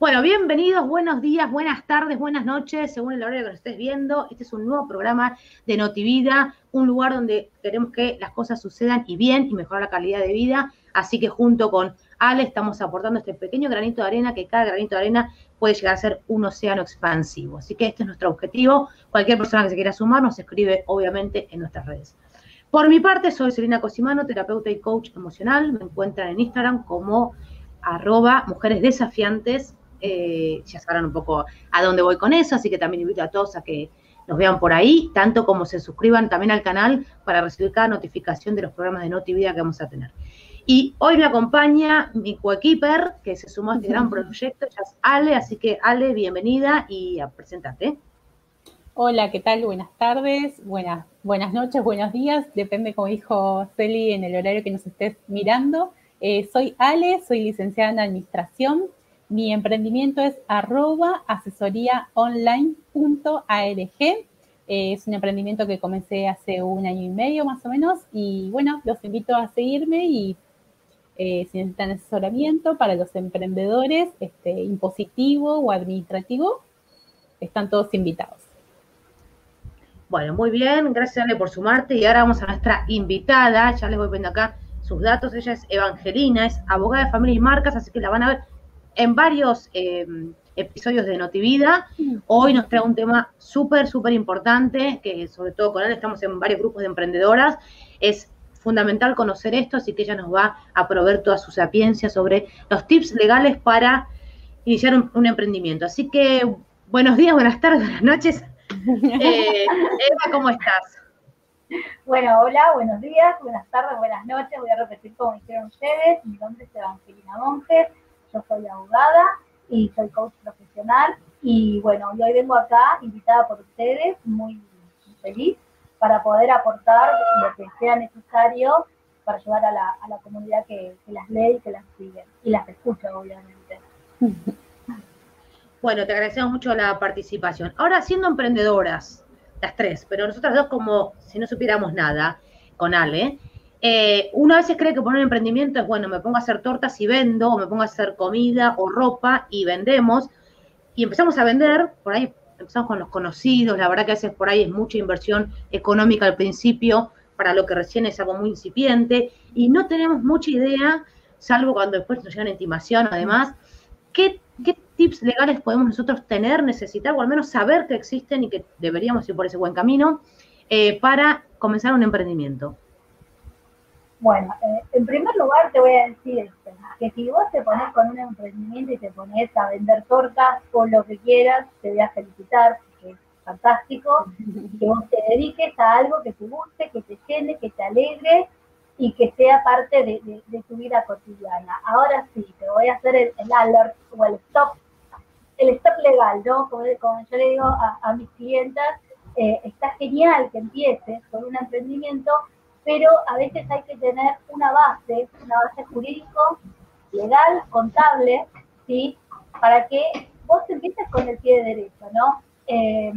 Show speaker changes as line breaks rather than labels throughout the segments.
Bueno, bienvenidos, buenos días, buenas tardes, buenas noches, según el horario que nos estés viendo. Este es un nuevo programa de Notivida, un lugar donde queremos que las cosas sucedan y bien y mejorar la calidad de vida. Así que junto con Ale estamos aportando este pequeño granito de arena, que cada granito de arena puede llegar a ser un océano expansivo. Así que este es nuestro objetivo. Cualquier persona que se quiera sumar nos escribe, obviamente, en nuestras redes. Por mi parte, soy Selena Cosimano, terapeuta y coach emocional. Me encuentran en Instagram como arroba mujeres desafiantes eh, ya sabrán un poco a dónde voy con eso, así que también invito a todos a que nos vean por ahí, tanto como se suscriban también al canal para recibir cada notificación de los programas de Notivida que vamos a tener. Y hoy me acompaña mi coequiper, que se sumó a este gran proyecto, ya es Ale, así que Ale, bienvenida y a presentarte.
Hola, ¿qué tal? Buenas tardes, buenas, buenas noches, buenos días, depende, como dijo Celi, en el horario que nos estés mirando. Eh, soy Ale, soy licenciada en Administración, mi emprendimiento es arroba asesoríaonline.arg. Eh, es un emprendimiento que comencé hace un año y medio más o menos y bueno, los invito a seguirme y eh, si necesitan asesoramiento para los emprendedores, este, impositivo o administrativo, están todos invitados.
Bueno, muy bien, gracias Ale por sumarte y ahora vamos a nuestra invitada, ya les voy viendo acá sus datos, ella es Evangelina, es abogada de familia y marcas, así que la van a ver en varios em, episodios de Notivida. Hoy nos trae un tema súper, súper importante, que sobre todo con él estamos en varios grupos de emprendedoras. Es fundamental conocer esto, así que ella nos va a proveer toda su sapiencia sobre los tips legales para iniciar un, emprendimiento. Así que buenos días, buenas tardes, buenas noches. Eh, Eva, ¿cómo estás?
Bueno, hola, buenos días, buenas tardes, buenas noches. Voy a repetir como dijeron ustedes. Mi nombre es Evangelina Monge yo soy abogada y soy coach profesional. Y bueno, hoy vengo acá invitada por ustedes, muy feliz, para poder aportar lo que sea necesario para ayudar a la, a la comunidad que, las lee y que las sigue. Y las escucha, obviamente.
Bueno, te agradecemos mucho la participación. Ahora, siendo emprendedoras, las tres, pero nosotras dos como si no supiéramos nada, con Ale, eh, uno a veces cree que poner un emprendimiento es, bueno, me pongo a hacer tortas y vendo, o me pongo a hacer comida o ropa y vendemos, y empezamos a vender, por ahí empezamos con los conocidos, la verdad que a veces por ahí es mucha inversión económica al principio, para lo que recién es algo muy incipiente, y no tenemos mucha idea, salvo cuando después nos llega una intimación, además, qué, tips legales podemos nosotros tener, necesitar, o al menos saber que existen y que deberíamos ir por ese buen camino, eh, para comenzar un emprendimiento.
Bueno, eh, en primer lugar te voy a decir que si vos te pones con un emprendimiento y te pones a vender tortas o lo que quieras, te voy a felicitar, porque es fantástico, que vos te dediques a algo que te guste, que te llene, que te alegre y que sea parte de, tu vida cotidiana. Ahora sí, te voy a hacer el, alert o el stop, el stop legal, ¿no? Como, yo le digo a, mis clientas, eh, está genial que empieces con un emprendimiento, pero a veces hay que tener una base, una base jurídico, legal, contable, ¿sí? Para que vos empieces con el pie de derecho, ¿no? Eh,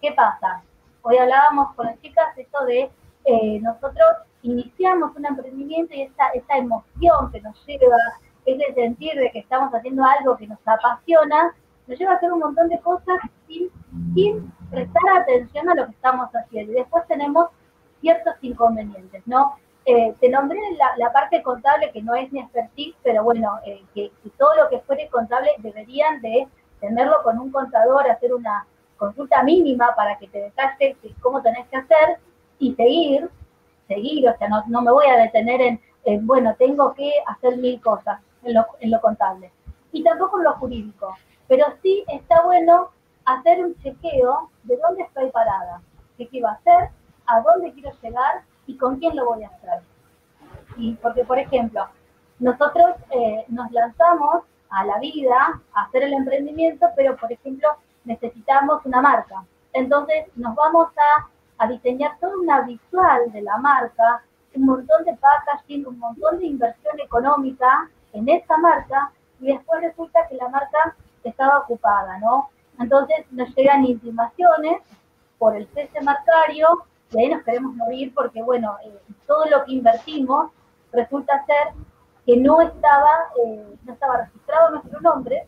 ¿Qué pasa? Hoy hablábamos con las chicas esto de eh, nosotros iniciamos un emprendimiento y esta, esta emoción que nos lleva, ese sentir de que estamos haciendo algo que nos apasiona, nos lleva a hacer un montón de cosas sin, sin prestar atención a lo que estamos haciendo. Y después tenemos ciertos inconvenientes, ¿no? Eh, te nombré la, parte contable que no es mi expertise, pero bueno, eh, que, todo lo que fuere contable deberían de tenerlo con un contador, hacer una consulta mínima para que te detalle cómo tenés que hacer y seguir, seguir, o sea, no, me voy a detener en, bueno, tengo que hacer mil cosas en lo, en lo contable. Y tampoco en lo jurídico, pero sí está bueno hacer un chequeo de dónde estoy parada, qué quiero hacer, a dónde quiero llegar y con quién lo voy a hacer. Y porque, por ejemplo, nosotros eh, nos lanzamos a la vida a hacer el emprendimiento, pero, por ejemplo, necesitamos una marca. Entonces, nos vamos a, diseñar toda una visual de la marca, un montón de packaging, un montón de inversión económica en esa marca, y después resulta que la marca estaba ocupada, ¿no? Entonces nos llegan intimaciones por el cese marcario y ahí nos queremos morir porque, bueno, eh, todo lo que invertimos resulta ser que no estaba, eh, no estaba registrado nuestro nombre,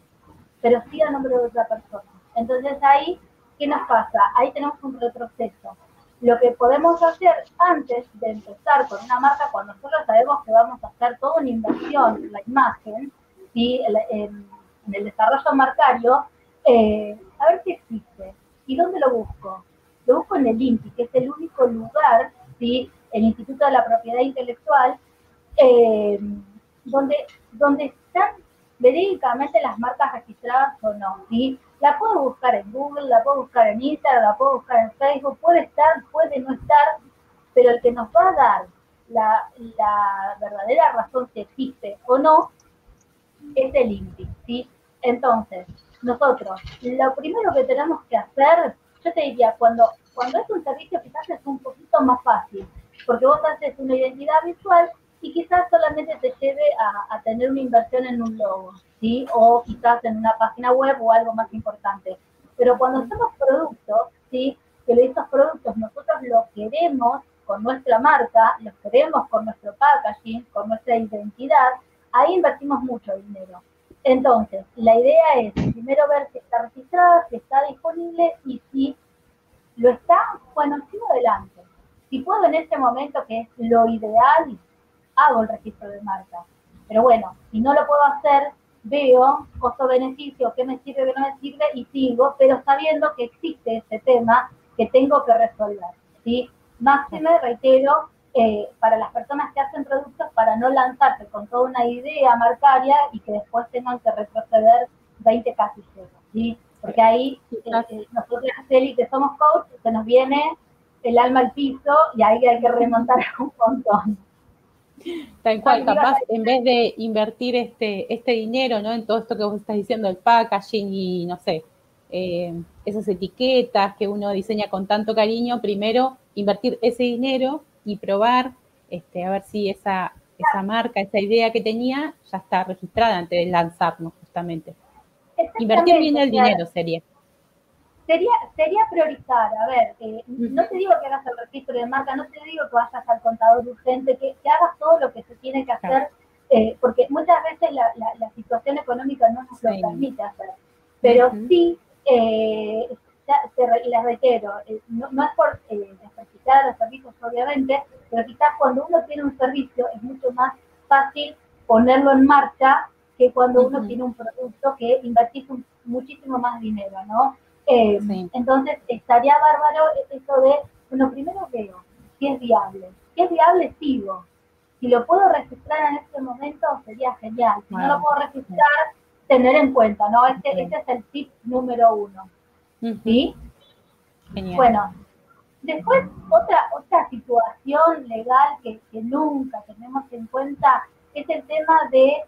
pero sí a nombre de otra persona. Entonces ahí, ¿qué nos pasa? Ahí tenemos un retroceso. Lo que podemos hacer antes de empezar con una marca, cuando nosotros sabemos que vamos a hacer toda una inversión en la imagen, ¿sí? en, el desarrollo marcario, eh, a ver qué existe. ¿Y dónde lo busco? Busco en el INPI, que es el único lugar, ¿sí? el Instituto de la Propiedad Intelectual, eh, donde, donde están verídicamente las marcas registradas o no. ¿sí? La puedo buscar en Google, la puedo buscar en Instagram, la puedo buscar en Facebook, puede estar, puede no estar, pero el que nos va a dar la, la verdadera razón si existe o no es el INPI. ¿sí? Entonces, nosotros, lo primero que tenemos que hacer, yo te diría, cuando, cuando es un servicio quizás es un poquito más fácil, porque vos haces una identidad visual y quizás solamente te lleve a, tener una inversión en un logo, ¿sí? O quizás en una página web o algo más importante. Pero cuando hacemos productos, ¿sí? Que estos productos nosotros los queremos con nuestra marca, los queremos con nuestro packaging, con nuestra identidad, ahí invertimos mucho dinero. Entonces, la idea es primero ver si está registrada, si está disponible y si lo está, bueno, sigo adelante. Si puedo en este momento, que es lo ideal, hago el registro de marca. Pero bueno, si no lo puedo hacer, veo costo-beneficio, qué me sirve, qué no me sirve y sigo, pero sabiendo que existe ese tema que tengo que resolver. ¿sí? Máxime, reitero, eh, para las personas que hacen productos, para no lanzarse con toda una idea marcaria y que después tengan que retroceder 20 casilleros. ¿sí? Porque ahí eh, eh, nosotros, Celi, que somos coach, se nos viene el alma al piso y ahí hay que remontar un montón.
Tal cual, capaz en vez de invertir este, este dinero, ¿no? En todo esto que vos estás diciendo, el packaging y no sé, eh, esas etiquetas que uno diseña con tanto cariño, primero invertir ese dinero y probar, este, a ver si esa, esa marca, esa idea que tenía ya está registrada antes de lanzarnos justamente. Invertir bien el dinero sería.
Sería, sería priorizar, a ver, eh, no te digo que hagas el registro de marca, no te digo que vayas al contador urgente, que, que hagas todo lo que se tiene que hacer, eh, porque muchas veces la, la, situación económica no nos lo permite hacer. Pero sí, eh, les reitero, eh, no, no, es por eh, los servicios, obviamente, pero quizás cuando uno tiene un servicio es mucho más fácil ponerlo en marcha que cuando uno tiene un producto que invertís muchísimo más dinero, ¿no? Eh, entonces, estaría bárbaro eso de, bueno, primero veo si es viable. Si es viable, sigo. Si lo puedo registrar en este momento, sería genial. Si no lo puedo registrar, tener en cuenta, ¿no? Este, este es el tip número uno. ¿Sí? Bueno, después otra, otra situación legal que, que nunca tenemos en cuenta es el tema de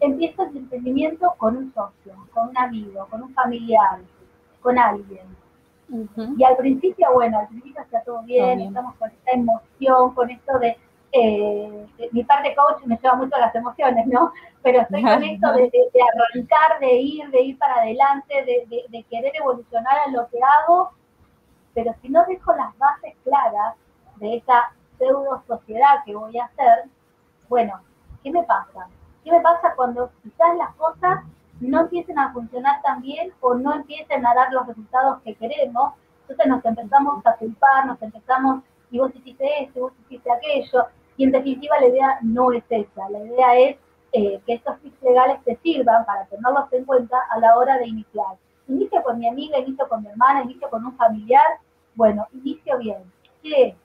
empiezo el emprendimiento con un socio, con un amigo, con un familiar, con alguien. Y al principio, bueno, al principio está todo bien, estamos con esta emoción, con esto de, eh, mi parte coach me lleva mucho a las emociones, ¿no? Pero estoy con esto de, arrancar, de ir, de ir para adelante, de, querer evolucionar en lo que hago, pero si no dejo las bases claras de esa pseudo sociedad que voy a hacer, bueno, ¿qué me pasa? ¿Qué me pasa cuando quizás las cosas no empiecen a funcionar tan bien o no empiecen a dar los resultados que queremos, entonces nos empezamos a culpar, nos empezamos, y vos hiciste esto, vos hiciste aquello, y en definitiva la idea no es esa, la idea es eh, que estos tips legales te sirvan para tenerlos en cuenta a la hora de iniciar. Inicio con mi amiga, inicio con mi hermana, inicio con un familiar, bueno, inicio bien. ¿Qué?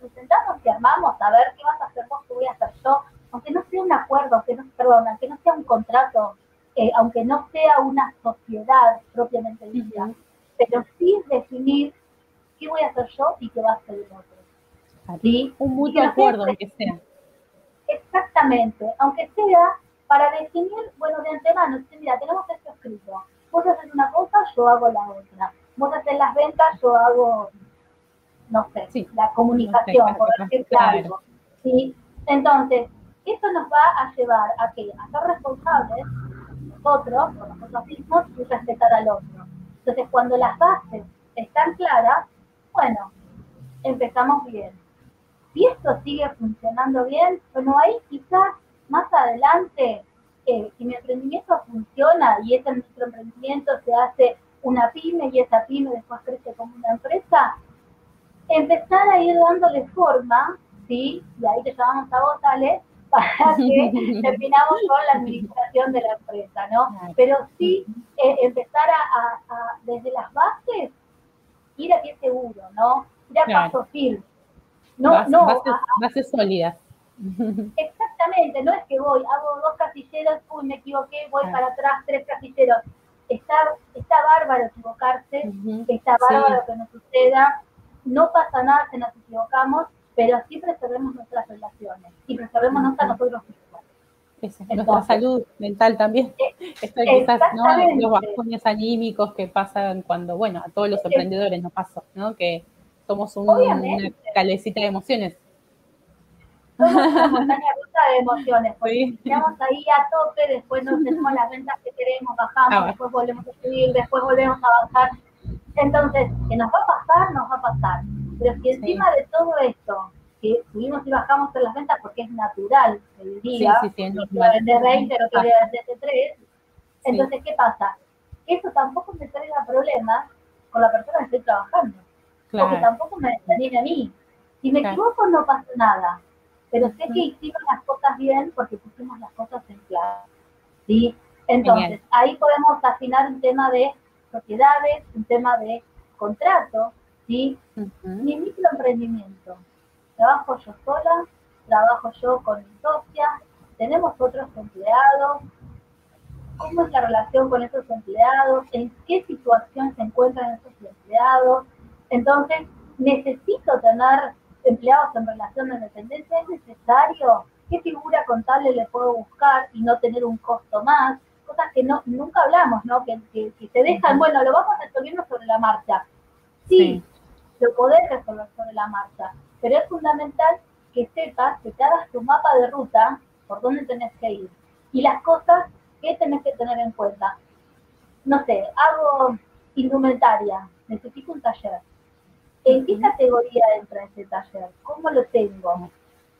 Nos sentamos y armamos a ver qué vas a hacer vos, qué voy a hacer yo, aunque no sea un acuerdo, aunque no, perdón, aunque no sea un contrato, eh, aunque no sea una sociedad propiamente dicha, pero sí definir qué voy a hacer yo y qué va a hacer el otro.
¿Sí? Un mutuo acuerdo, aunque sea.
Exactamente, aunque sea para definir, bueno, de antemano, mira, tenemos esto escrito. Vos haces una cosa, yo hago la otra. Vos haces las ventas, yo hago, no sé, la comunicación, por decirte algo. ¿sí? Entonces, eso nos va a llevar a que a ser responsables nosotros, con nosotros mismos, y respetar al otro. Entonces, cuando las bases están claras, bueno, empezamos bien. Si esto sigue funcionando bien, bueno, ahí quizás más adelante eh, si mi emprendimiento funciona y ese nuestro emprendimiento se hace una pyme y esa pyme después crece como una empresa, empezar a ir dándole forma, ¿sí? Y ahí te llamamos a vos, Ale, para que terminamos con la administración de la empresa, ¿no? Pero sí eh, empezar a, desde las bases, ir a pie seguro, ¿no? Ir a paso firme.
No, no, bases, sólidas.
Exactamente, no es que voy, hago dos casilleros, uy, me equivoqué, voy para atrás, tres casilleros. Está, está bárbaro equivocarse, está bárbaro que nos suceda, no pasa nada si nos equivocamos, pero sí preservemos nuestras relaciones y preservemos a nosotros mismos.
Nuestra salud mental también. Eh, Esto quizás, ¿no? Los bajones anímicos que pasan cuando, bueno, a todos los emprendedores nos pasa, ¿no? Que somos una calecita de emociones.
Somos una montaña rusa de emociones, porque estamos ahí a tope, después no tenemos las ventas que queremos, bajamos, ah, después volvemos a subir, después volvemos a bajar. Entonces, que nos va a pasar, nos va a pasar. Pero si encima de todo esto, que subimos y bajamos en las ventas porque es natural, se diría, sí, sí, no quiero vender 20, no quiero vender 3, entonces, ¿qué pasa? Eso tampoco me traiga problemas con la persona que estoy trabajando. Porque tampoco me desanime a mí. Si me equivoco no pasa nada, pero sé que hicimos las cosas bien porque pusimos las cosas en claro. ¿sí? Entonces, ahí podemos afinar un tema de sociedades, un tema de contrato, ¿sí? Mi microemprendimiento. Trabajo yo sola, trabajo yo con mi socia, tenemos otros empleados. ¿Cómo es la relación con esos empleados? ¿En qué situación se encuentran esos empleados? Entonces, necesito tener empleados en relación de dependencia. ¿Es necesario? ¿Qué figura contable le puedo buscar y no tener un costo más? Cosas que no, nunca hablamos, ¿no? Que, que, se dejan, bueno, lo vamos resolviendo sobre la marcha. sí lo podés resolver sobre la marcha. Pero es fundamental que sepas, que te hagas tu mapa de ruta por dónde tenés que ir. Y las cosas que tenés que tener en cuenta. No sé, hago indumentaria, necesito un taller. ¿En qué categoría entra ese taller? ¿Cómo lo tengo?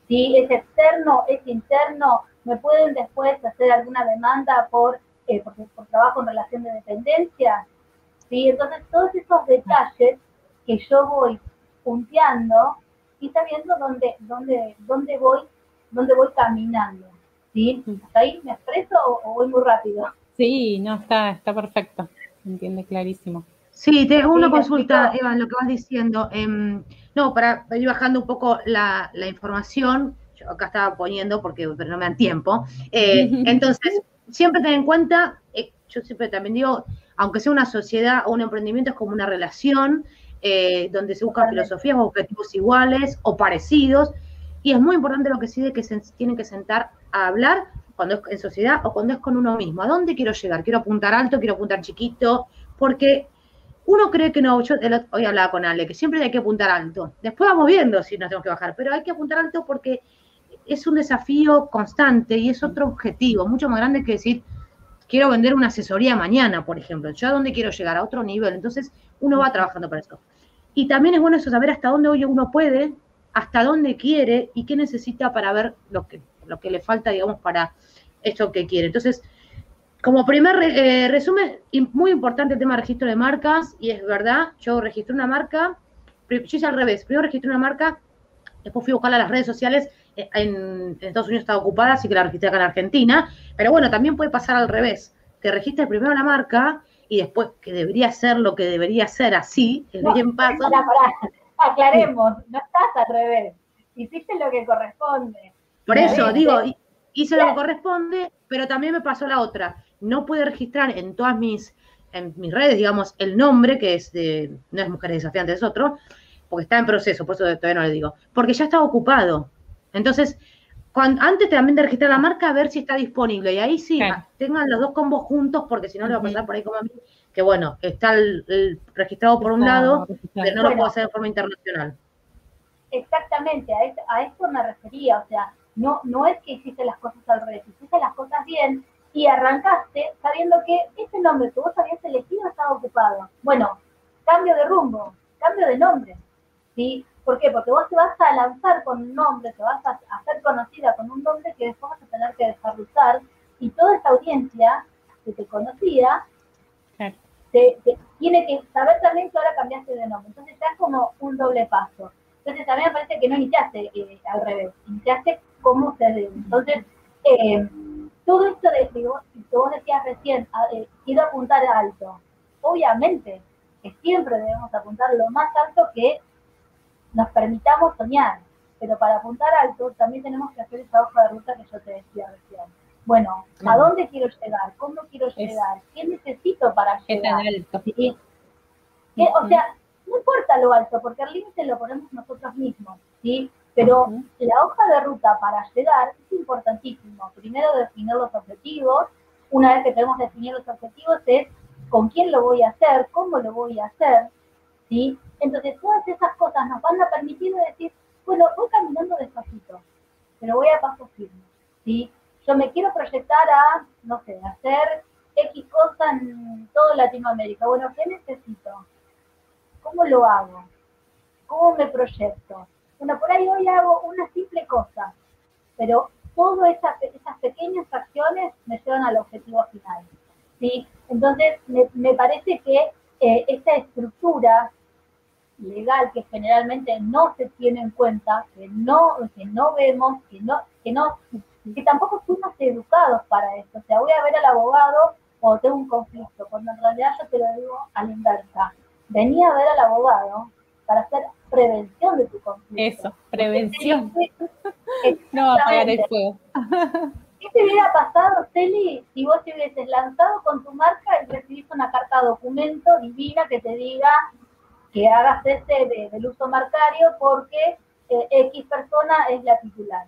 Si es externo, es interno, me pueden después hacer alguna demanda por, eh, por, por, trabajo en relación de dependencia. ¿Sí? Entonces, todos esos detalles que yo voy punteando y sabiendo dónde, dónde, dónde voy, dónde voy caminando. ¿Sí? ¿Hasta ahí me expreso o, voy muy rápido?
Sí, no, está, está perfecto. Entiende clarísimo.
Sí, tengo una consulta, Eva, lo que vas diciendo. Em, no, para ir bajando un poco la, información, yo acá estaba poniendo porque pero no me dan tiempo. Eh, entonces, siempre ten en cuenta, eh, yo siempre también digo, aunque sea una sociedad o un emprendimiento, es como una relación, eh, donde se buscan filosofías o objetivos iguales o parecidos. Y es muy importante lo que sí que se tienen que sentar a hablar cuando es en sociedad o cuando es con uno mismo. ¿A dónde quiero llegar? ¿Quiero apuntar alto? ¿Quiero apuntar chiquito? Porque uno cree que no, yo hoy hablaba con Ale, que siempre hay que apuntar alto. Después vamos viendo si nos tenemos que bajar, pero hay que apuntar alto porque es un desafío constante y es otro objetivo, mucho más grande que decir, quiero vender una asesoría mañana, por ejemplo. ¿Yo a dónde quiero llegar? A otro nivel. Entonces, uno va trabajando para eso. Y también es bueno eso, saber hasta dónde hoy uno puede, hasta dónde quiere y qué necesita para ver lo que, lo que le falta, digamos, para esto que quiere. Entonces, como primer eh, resumen, muy importante el tema de registro de marcas, y es verdad, yo registré una marca, yo hice al revés, primero registré una marca, después fui a buscarla a las redes sociales, eh, en, Estados Unidos estaba ocupada, así que la registré acá en Argentina, pero bueno, también puede pasar al revés, te registras primero la marca y después que debería ser lo que debería ser así, el bien paso.
Aclaremos, no estás al revés, hiciste lo que corresponde.
Por eso, digo, hice lo que corresponde, pero también me pasó la otra. No pude registrar en todas mis, en mis redes, digamos, el nombre, que es de, no es Mujeres Desafiantes, es otro, porque está en proceso, por eso todavía no le digo, porque ya estaba ocupado. Entonces, antes también de registrar la marca, a ver si está disponible. Y ahí sí, tengan los dos combos juntos, porque si no le va a pasar por ahí como a mí, que bueno, está el, registrado por un lado, pero no lo puedo hacer de forma internacional.
Exactamente, a esto, me refería, o sea, no, no es que hiciste las cosas al revés, hiciste las cosas bien y arrancaste sabiendo que ese nombre que vos habías elegido estaba ocupado. Bueno, cambio de rumbo, cambio de nombre, ¿sí? ¿Por qué? Porque vos te vas a lanzar con un nombre, te vas a hacer conocida con un nombre que después vas a tener que dejar de usar, Y toda esta audiencia que te conocía, te, tiene que saber también que ahora cambiaste de nombre. Entonces es como un doble paso. Entonces también me parece que no iniciaste eh, al revés, iniciaste como se debe. Entonces, eh, todo esto de, que vos decías recién, eh, quiero apuntar alto. Obviamente que siempre debemos apuntar lo más alto que nos permitamos soñar, pero para apuntar alto también tenemos que hacer esa hoja de ruta que yo te decía recién. Bueno, ¿a dónde quiero llegar? ¿Cómo quiero llegar? ¿Qué necesito para llegar? ¿Sí? O sea, no importa lo alto, porque el límite lo ponemos nosotros mismos, ¿sí? Pero la hoja de ruta para llegar es importantísimo. Primero definir los objetivos. Una vez que tenemos definidos los objetivos es con quién lo voy a hacer, cómo lo voy a hacer, ¿sí? Entonces todas esas cosas nos van a permitir decir, bueno, voy caminando despacito, pero voy a paso firme, ¿sí? Yo me quiero proyectar a, no sé, hacer X cosa en toda Latinoamérica. Bueno, ¿qué necesito? ¿Cómo lo hago? ¿Cómo me proyecto? Bueno, por ahí hoy hago una simple cosa, pero todas esas, pequeñas acciones me llevan al objetivo final. ¿sí? Entonces, me, parece que eh, esta estructura legal que generalmente no se tiene en cuenta, que no, que no vemos, que no, que no, que tampoco fuimos educados para esto. O sea, voy a ver al abogado cuando tengo un conflicto, cuando en realidad yo te lo digo a la inversa. Venía a ver al abogado para hacer prevención de tu conflicto.
Eso, prevención. no apagar el fuego.
¿Qué te hubiera pasado, Celi, si vos te hubieses lanzado con tu marca y recibiste una carta documento divina que te diga que hagas este del uso marcario porque eh, X persona es la titular?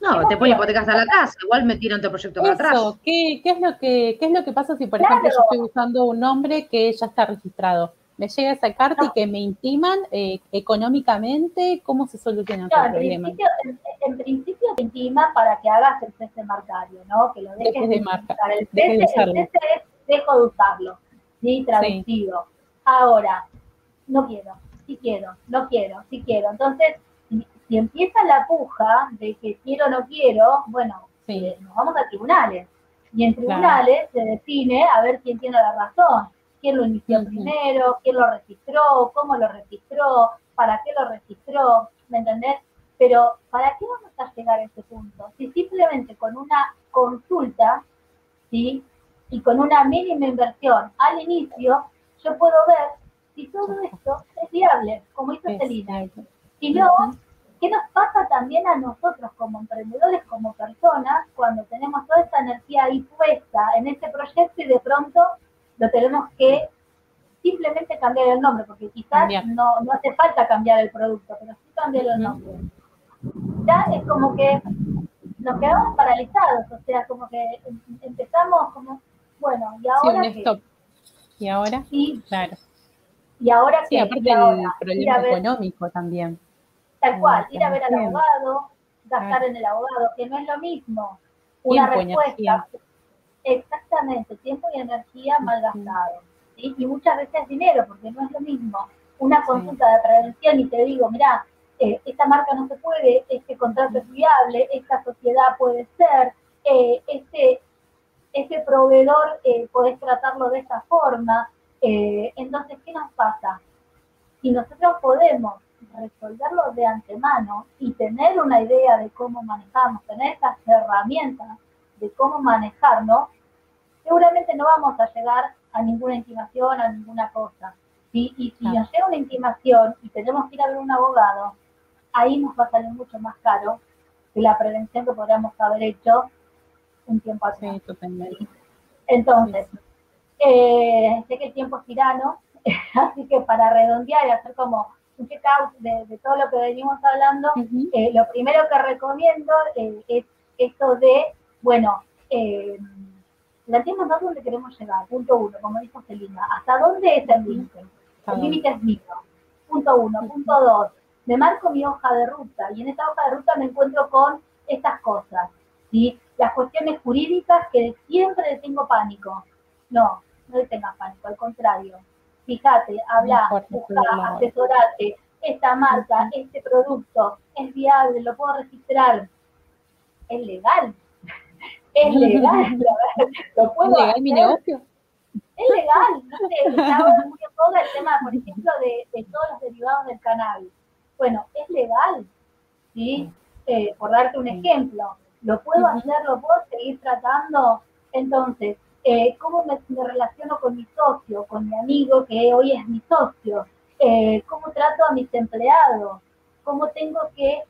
No, te pones hipotecas a la casa, igual me tiran tu proyecto para atrás.
¿qué, ¿qué, es lo que, ¿Qué es lo que pasa si, por ejemplo, yo estoy usando un nombre que ya está registrado? Me llega esa carta y que me intiman eh, económicamente, ¿cómo se soluciona ese problema?
En principio, en, principio te intima para que hagas el cese marcario, ¿no? Que lo dejes
de, marca,
El cese, de el cese es dejo de usarlo, ¿sí? Traducido. Ahora, no quiero, sí quiero, no quiero, sí quiero. Entonces, si, empieza la puja de que quiero o no quiero, bueno, eh, nos vamos a tribunales. Y en tribunales se define a ver quién tiene la razón quién lo inició primero, quién lo registró, cómo lo registró, para qué lo registró, ¿me entendés? Pero ¿para qué vamos a llegar a ese punto? Si simplemente con una consulta, ¿sí? Y con una mínima inversión al inicio, yo puedo ver si todo esto es viable, como hizo Celina. Si no, ¿qué nos pasa también a nosotros como emprendedores, como personas, cuando tenemos toda esta energía ahí puesta en este proyecto y de pronto lo tenemos que simplemente cambiar el nombre, porque quizás no, no hace falta cambiar el producto, pero sí cambiar el nombre. Ya es como que nos quedamos paralizados, o sea, como que em, empezamos como, bueno, y ahora.
Sí, stop. ¿Y ahora?
Sí,
claro.
Y ahora
sí, aparte el problema económico también.
Tal cual, ir a ver al abogado, gastar en el abogado, que no es lo mismo. Una respuesta. Exactamente, tiempo y energía mal gastado. Y muchas veces dinero, porque no es lo mismo una consulta de prevención y te digo, mira, eh, esta marca no se puede, este contrato es viable, esta sociedad puede ser, eh, este, este proveedor eh, podés tratarlo de esta forma. Eh, entonces, ¿qué nos pasa? Si nosotros podemos resolverlo de antemano y tener una idea de cómo manejamos, tener estas herramientas de cómo manejarnos, seguramente no vamos a llegar a ninguna intimación, a ninguna cosa. Y si nos llega una intimación y tenemos que ir a ver un abogado, ahí nos va a salir mucho más caro que la prevención que podríamos haber hecho un tiempo atrás. Entonces, eh, sé que el tiempo es tirano, así que para redondear y hacer como un check-out de, todo lo que venimos hablando, eh, lo primero que recomiendo eh, es esto de bueno, eh, planteemos dónde queremos llegar, punto uno, como dijo Celina, ¿hasta dónde es el límite? El límite es mío, punto uno, punto dos, me marco mi hoja de ruta y en esta hoja de ruta me encuentro con estas cosas, ¿sí? Las cuestiones jurídicas que siempre tengo pánico. No, no le tengas pánico, al contrario. Fíjate, habla, busca, asesorate, esta marca, este producto es viable, lo puedo registrar, es legal, es legal, lo puedo
¿Es legal mi negocio?
Es legal, no sé, está muy todo el tema, por ejemplo, de, de, todos los derivados del cannabis. Bueno, es legal, ¿sí? Eh, por darte un ejemplo, lo puedo hacer, lo puedo seguir tratando. Entonces, eh, ¿cómo me, relaciono con mi socio, con mi amigo que hoy es mi socio? Eh, ¿Cómo trato a mis empleados? ¿Cómo tengo que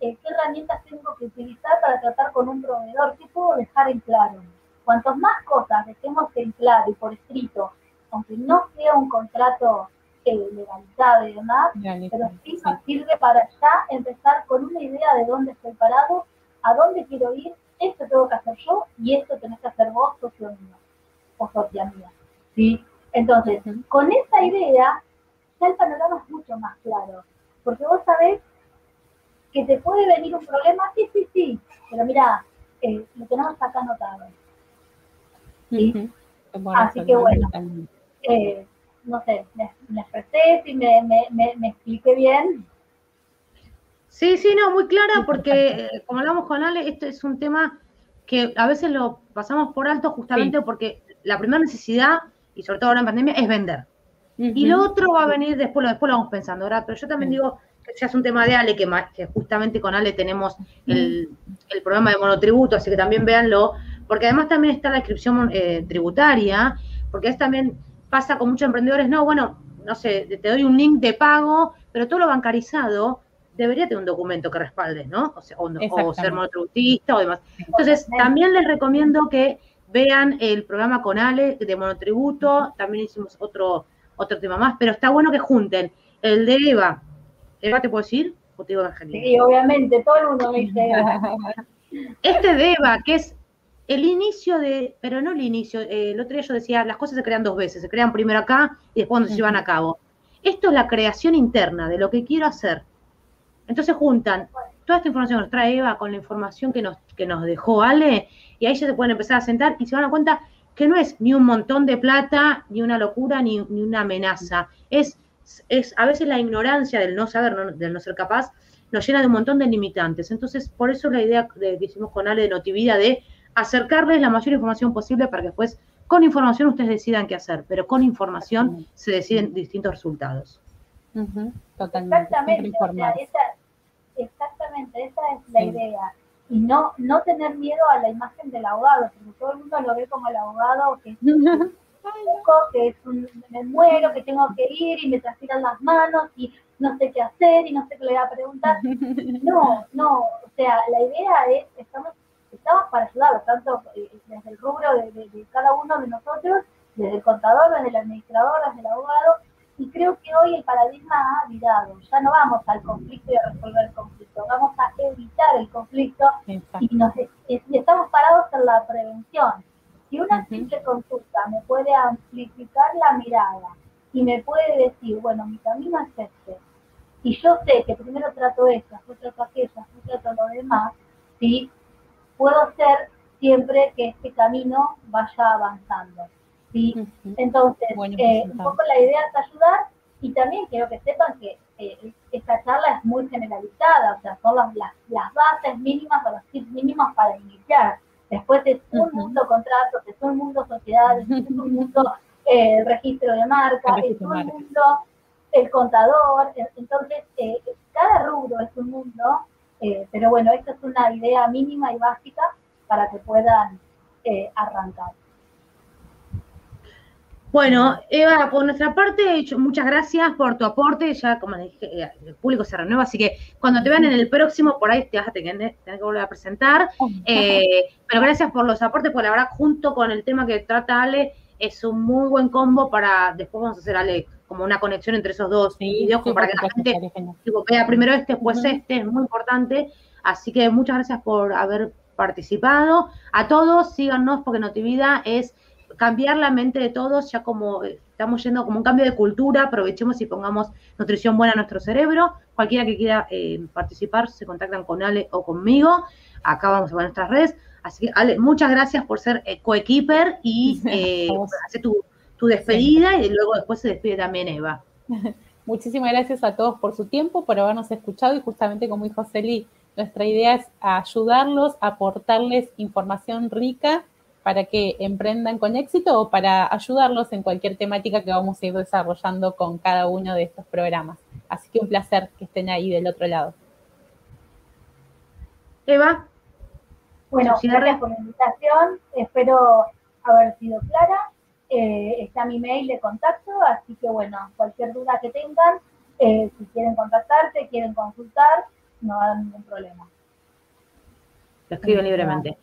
eh, qué herramientas tengo que utilizar para tratar con un proveedor? ¿Qué puedo dejar en claro? Cuantas más cosas dejemos en claro y por escrito, aunque no sea un contrato legalizado y demás, pero sí nos sirve para ya empezar con una idea de dónde estoy parado, a dónde quiero ir esto tengo que hacer yo y esto tenés que hacer vos, socio mío o socia mía. ¿sí? Entonces, con esa idea, ya el panorama es mucho más claro, porque vos sabés que te puede venir un problema, sí, sí, sí, pero mira, eh, lo tenemos acá anotado. ¿sí? Así que bueno, eh, no sé, me, me expresé, si me, me, me expliqué bien.
Sí, sí, no, muy clara, porque eh, como hablamos con Ale, esto es un tema que a veces lo pasamos por alto justamente porque la primera necesidad, y sobre todo ahora en pandemia, es vender. Y lo otro va a venir después, lo, después lo vamos pensando, ¿verdad? Pero yo también digo ya es un tema de Ale, que, que justamente con Ale tenemos el, programa de monotributo, así que también véanlo, porque además también está la inscripción eh, tributaria, porque es también pasa con muchos emprendedores, no, bueno, no sé, te doy un link de pago, pero todo lo bancarizado debería tener un documento que respalde, ¿no? O, sea, o, ser monotributista o demás. Entonces, también les recomiendo que vean el programa con Ale de monotributo, también hicimos otro, otro tema más, pero está bueno que junten el de Eva. ¿Eva te puedo decir? ¿O te digo
Sí, obviamente, todo el mundo me dice
Este de Eva, que es el inicio de, pero no el inicio, eh, el otro día yo decía, las cosas se crean dos veces, se crean primero acá y después cuando se llevan a cabo. Esto es la creación interna de lo que quiero hacer. Entonces juntan toda esta información que nos trae Eva con la información que nos, que nos dejó Ale, y ahí ya se pueden empezar a sentar y se van a dar cuenta que no es ni un montón de plata, ni una locura, ni, una amenaza. Es, es a veces la ignorancia del no saber, del no ser capaz, nos llena de un montón de limitantes. Entonces, por eso la idea que hicimos con Ale de Notivida de acercarles la mayor información posible para que después, con información, ustedes decidan qué hacer, pero con información se deciden distintos resultados.
Totalmente. Exactamente, esa, exactamente, esa es la idea. Y no, no tener miedo a la imagen del abogado, porque todo el mundo lo ve como el abogado que que es un, me muero, que tengo que ir y me transpiran las manos y no sé qué hacer y no sé qué le voy a preguntar. No, no, o sea, la idea es, estamos, estamos para ayudarlos, tanto eh, desde el rubro de, de cada uno de nosotros, desde el contador, desde el administrador, desde el abogado, y creo que hoy el paradigma ha virado. Ya no vamos al conflicto y a resolver el conflicto, vamos a evitar el conflicto y, nos, estamos parados en la prevención. Si una simple consulta me puede amplificar la mirada y me puede decir, bueno, mi camino es este, y yo sé que primero trato esto, después trato aquello, después trato lo demás, ¿sí? puedo ser siempre que este camino vaya avanzando. ¿sí? Entonces, eh, un poco la idea es ayudar y también quiero que sepan que eh, esta charla es muy generalizada, o sea, son las, las, bases mínimas o los tips mínimos para iniciar. Después es un mundo contratos, es un mundo sociedades, es un mundo eh, registro de marca, es un mundo el contador, entonces cada rubro es un mundo, pero bueno, esta es una idea mínima y básica para que puedan arrancar.
Bueno, Eva, por nuestra parte, muchas gracias por tu aporte. Ya, como dije, eh, el público se renueva, así que cuando te vean en el próximo, por ahí te vas a tener, que volver a presentar. Oh, eh, pero gracias por los aportes, porque la verdad, junto con el tema que trata Ale, es un muy buen combo para después vamos a hacer, Ale, como una conexión entre esos dos videos, para que la gente vea primero este, después este, es muy importante. Así que muchas gracias por haber participado. A todos, síganos, porque Notivida es cambiar la mente de todos, ya como eh, estamos yendo como un cambio de cultura, aprovechemos y pongamos nutrición buena a nuestro cerebro. Cualquiera que quiera eh, participar, se contactan con Ale o conmigo. Acá vamos a ver nuestras redes. Así que, Ale, muchas gracias por ser eh, coequiper y eh, hacer tu, despedida y luego después se despide también Eva.
Muchísimas gracias a todos por su tiempo, por habernos escuchado y justamente como dijo Celi, Nuestra idea es ayudarlos, aportarles información rica para que emprendan con éxito o para ayudarlos en cualquier temática que vamos a ir desarrollando con cada uno de estos programas. Así que un placer que estén ahí del otro lado.
Eva.
Bueno, gracias por la invitación. Espero haber sido clara. Eh, está mi mail de contacto, así que bueno, cualquier duda que tengan, eh, si quieren contactarte, quieren consultar, no hay ningún problema.
Lo escriben libremente.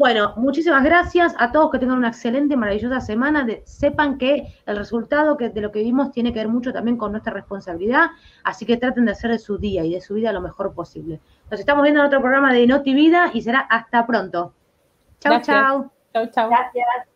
Bueno, muchísimas gracias a todos que tengan una excelente, maravillosa semana. sepan que el resultado que, de lo que vimos tiene que ver mucho también con nuestra responsabilidad, así que traten de hacer de su día y de su vida lo mejor posible. Nos estamos viendo en otro programa de Noti Vida y será hasta pronto. Chau, chau.
Chau, chau.
Gracias.